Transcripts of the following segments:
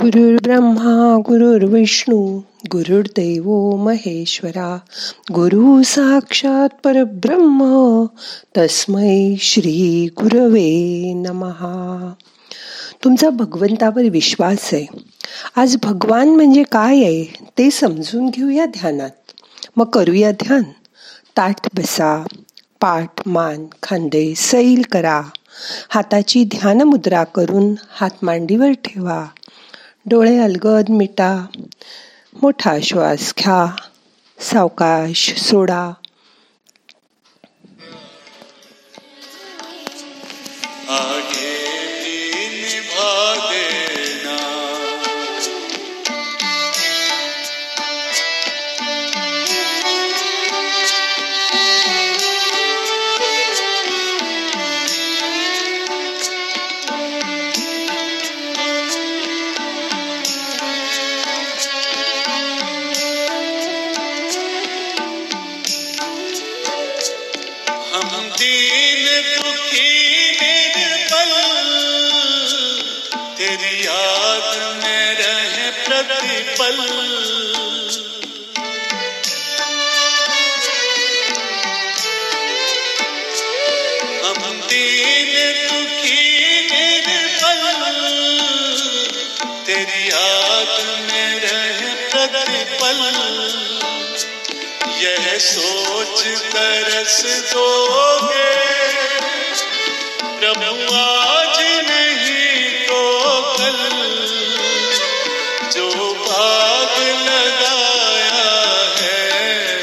गुरुर् ब्रह्मा गुरुर्विष्णू गुरुर्देव महेश्वरा गुरु साक्षात परब्रह्म तस्मै श्री गुरवे नमहा तुमचा भगवंतावर विश्वास आहे. आज भगवान म्हणजे काय आहे ते समजून घेऊया ध्यानात. मग करूया ध्यान. ताठ बसा पाठ मान खांदे सैल करा. हाताची ध्यानमुद्रा करून हात मांडीवर ठेवा. डोळे अलगद मिटा मोठा श्वास घ्या सावकाश सोडा. दिल दुखी निर्बल तेरी याद में रहे प्रतिपल। हम दिल दुखी निर्बल तेरी याद में रहे प्रतिपल। सोच तरस दोगे। प्रभु आज नहीं तो कल। जो भाग लगाया है,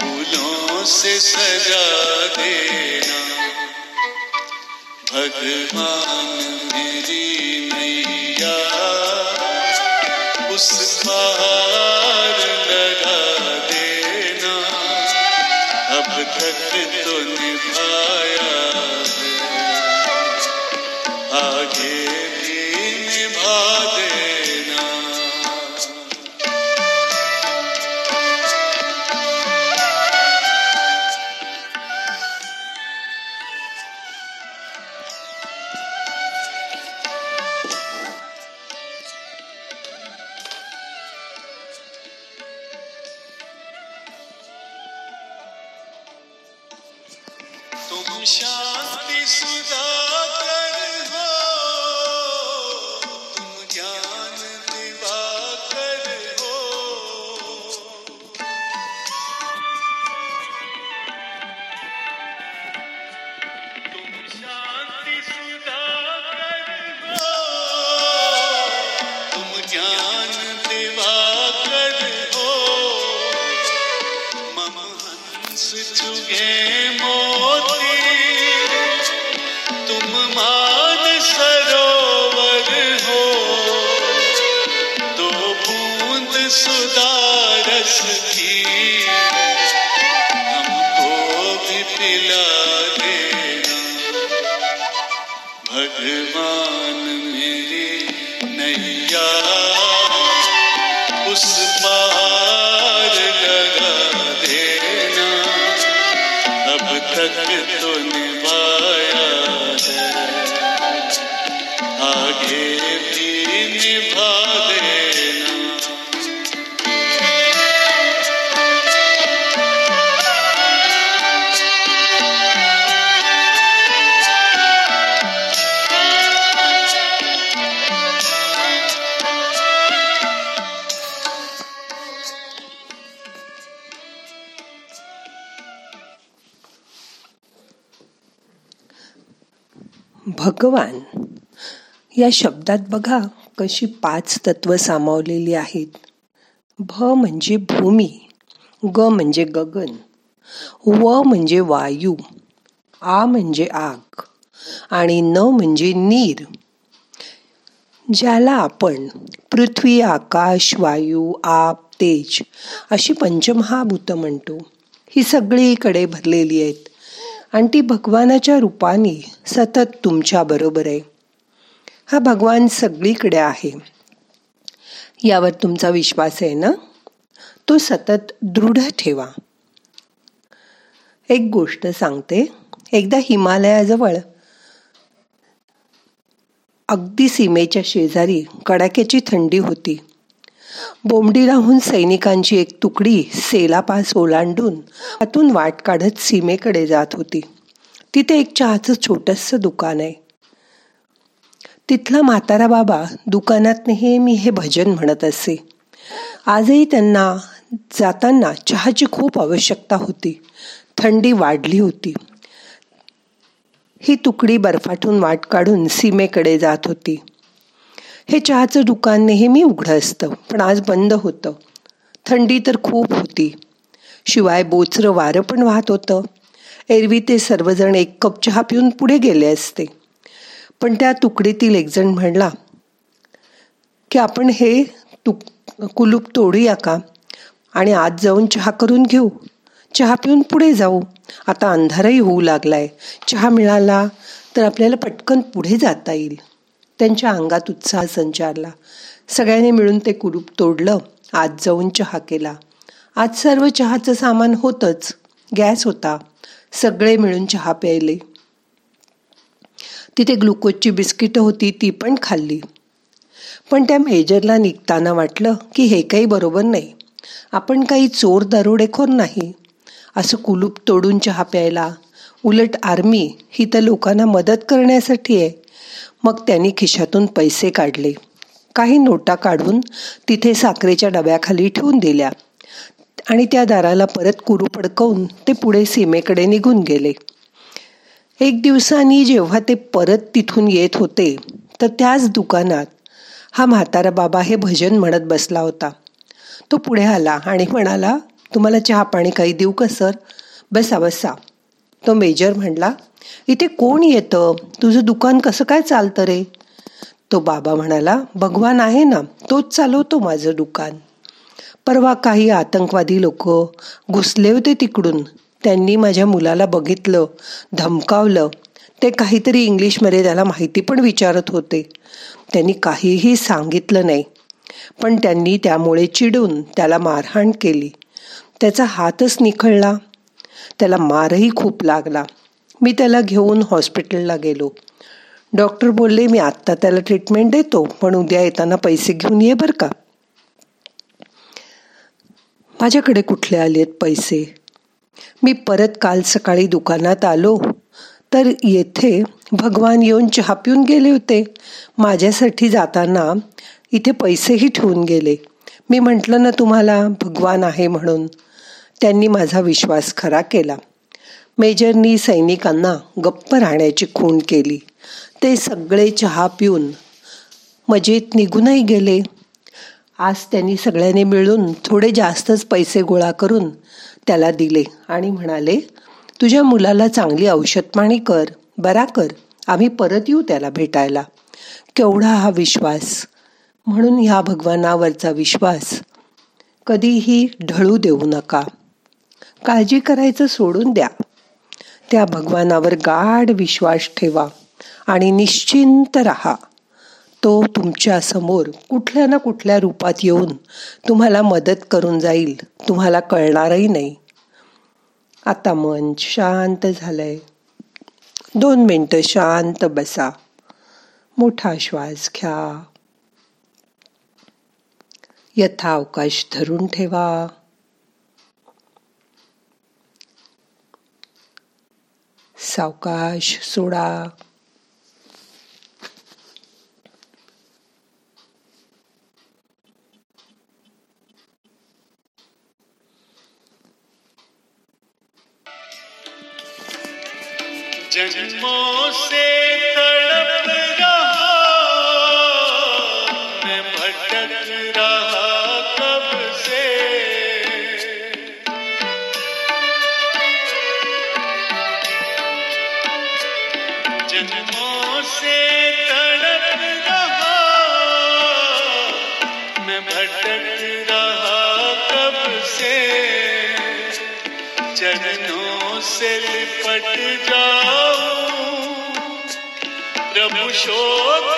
फूलों से सजा देना। भगवान मेरी नैया उस पार तक तो निभाया. है आगे तुम शांति सुधाकर हो। तुम ज्ञान दिवाकर हो। तुम शांति सुधाकर हो। तुम ज्ञान दिवाकर हो। मम हंस चुगे भी देना भगवान मेरी नैया. उस पार लगा देना. अब तक तो निभाया है. आगे भी निभा भगवान या शब्दात बघा कशी पाच तत्व सामावलेली आहेत. भ म्हणजे भूमी ग म्हणजे गगन व म्हणजे वायू आ म्हणजे आग आणि न म्हणजे नीर. ज्याला आपण पृथ्वी आकाश वायू आप तेज अशी पंचमहाभूत म्हणतो ही सगळीकडे भरलेली आहेत. आणि ती भगवानाच्या रूपाने सतत तुमच्या बरोबर आहे. हा भगवान सगळीकडे आहे. यावर तुमचा विश्वास आहे ना? तो सतत दृढ ठेवा. एक गोष्ट सांगते. एकदा हिमालयाजवळ अगदी सीमेच्या शेजारी कडाक्याची थंडी होती. बोंबडीलाहून सैनिकांची एक तुकडी सेलापास ओलांडून आतून वाट काढत सीमेकडे जात होती. तिथे एक चहाचं छोटस दुकान आहे. तिथला म्हातारा बाबा दुकानात नेहमी हे भजन म्हणत असे. आजही त्यांना जाताना चहाची खूप आवश्यकता होती. थंडी वाढली होती. ही तुकडी बर्फाटून वाट काढून सीमेकडे जात होती. हे चहाचं दुकान नेहमी उघडं असतं पण आज बंद होतं. थंडी तर खूप होती. शिवाय बोचरं वारं पण वाहत होतं. एरवी ते सर्वजण एक कप चहा पिऊन पुढे गेले असते. पण त्या तुकडीतील एकजण म्हणला की आपण हे तुक कुलूप तोडूया का? आणि आज जाऊन चहा करून घेऊ. चहा पिऊन पुढे जाऊ. आता अंधारही होऊ लागलाय. चहा मिळाला तर आपल्याला पटकन पुढे जाता येईल. त्यांच्या अंगात उत्साह संचारला. सगळ्यांनी मिळून ते कुलूप तोडलं. आज जाऊन चहा केला. आज सर्व चहाचं सामान होतच. गॅस होता. सगळे मिळून चहा प्यायले. तिथे ग्लुकोजची बिस्किटं होती ती पण खाल्ली. पण त्या मेजरला निघताना वाटलं की हे काही बरोबर नाही. आपण काही चोर दरोडेखोर नाही. असं कुलूप तोडून चहा प्यायला. उलट आर्मी ही तर लोकांना मदत करण्यासाठी आहे. मग त्यांनी खिशातून पैसे काढले. काही नोटा काढून तिथे साखरेच्या डब्याखाली ठेवून दिल्या आणि त्या दाराला परत कुरू पडकवून ते पुढे सीमेकडे निघून गेले. एक दिवसांनी जेव्हा ते परत तिथून येत होते तर त्याच दुकानात हा म्हातारा बाबा हे भजन म्हणत बसला होता. तो पुढे आला आणि म्हणाला तुम्हाला चहा पाणी काही देऊ का सर? बसा बसा. तो मेजर म्हणला इथे कोण येतं? तुझं दुकान कसं काय चालतं रे? तो बाबा म्हणाला भगवान आहे ना तोच चालवतो माझं दुकान. परवा काही आतंकवादी लोक घुसले होते तिकडून. त्यांनी माझ्या मुलाला बघितलं धमकावलं. ते काहीतरी इंग्लिशमध्ये त्याला माहिती पण विचारत होते. त्यांनी काहीही सांगितलं नाही. पण त्यांनी त्यामुळे चिडून त्याला मारहाण केली. त्याचा हातच निखळला. त्याला मारही खूप लागला. मी त्याला घेऊन हॉस्पिटलला गेलो. डॉक्टर बोलले मी आत्ता त्याला ट्रीटमेंट देतो पण उद्या येताना पैसे घेऊन ये बरं का. माझ्याकडे कुठले आलेत पैसे? मी परत काल सकाळी दुकानात आलो तर येथे भगवान येऊन चहा पिऊन गेले होते. माझ्यासाठी जाताना इथे पैसेही ठेवून गेले. मी म्हटलं ना तुम्हाला भगवान आहे म्हणून. त्यांनी माझा विश्वास खरा केला. मेजरनी सैनिकांना गप्प राहण्याची खूण केली. ते सगळे चहा पिऊन मजेत निघूनही गेले. आज त्यांनी सगळ्यांनी मिळून थोडे जास्तच पैसे गोळा करून त्याला दिले आणि म्हणाले तुझ्या मुलाला चांगली औषधपाणी कर. बरा कर. आम्ही परत येऊ त्याला भेटायला. केवढा हा विश्वास. म्हणून ह्या भगवानावरचा विश्वास कधीही ढळू देऊ नका. काळजी करायचं सोडून द्या. त्या भगवानावर गाढ विश्वास ठेवा आणि निश्चिंत राहा. तो तुमच्यासमोर कुठल्या ना कुठल्या रूपात येऊन तुम्हाला मदत करून जाईल तुम्हाला कळणारही नाही. आता मन शांत झालंय. दोन मिनटं शांत बसा. मोठा श्वास घ्या. यथावकाश धरून ठेवा. सावकाश सोडा. जन्मों से चरणों से लिपट जाऊं। प्रभु शोक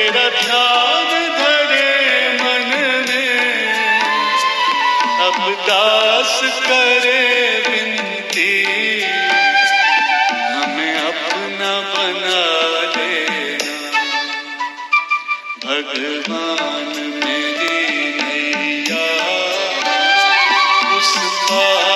तेरा ध्यान धरे मन में अब दास करे विनती। हमें अपना बना लेना। भगवान मेरी नैया। उस पार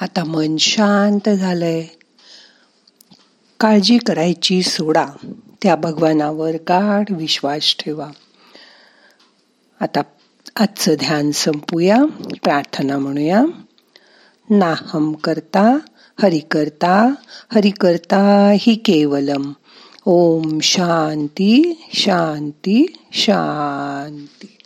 आता मन शांत झालंय. काळजी करायची सोडा. त्या भगवानावर गाढ विश्वास ठेवा. आता आजचं ध्यान संपूया. प्रार्थना म्हणूया. नाहम करता हरि करता हरि करता हि केवलम. ओम शांती शांती शांती.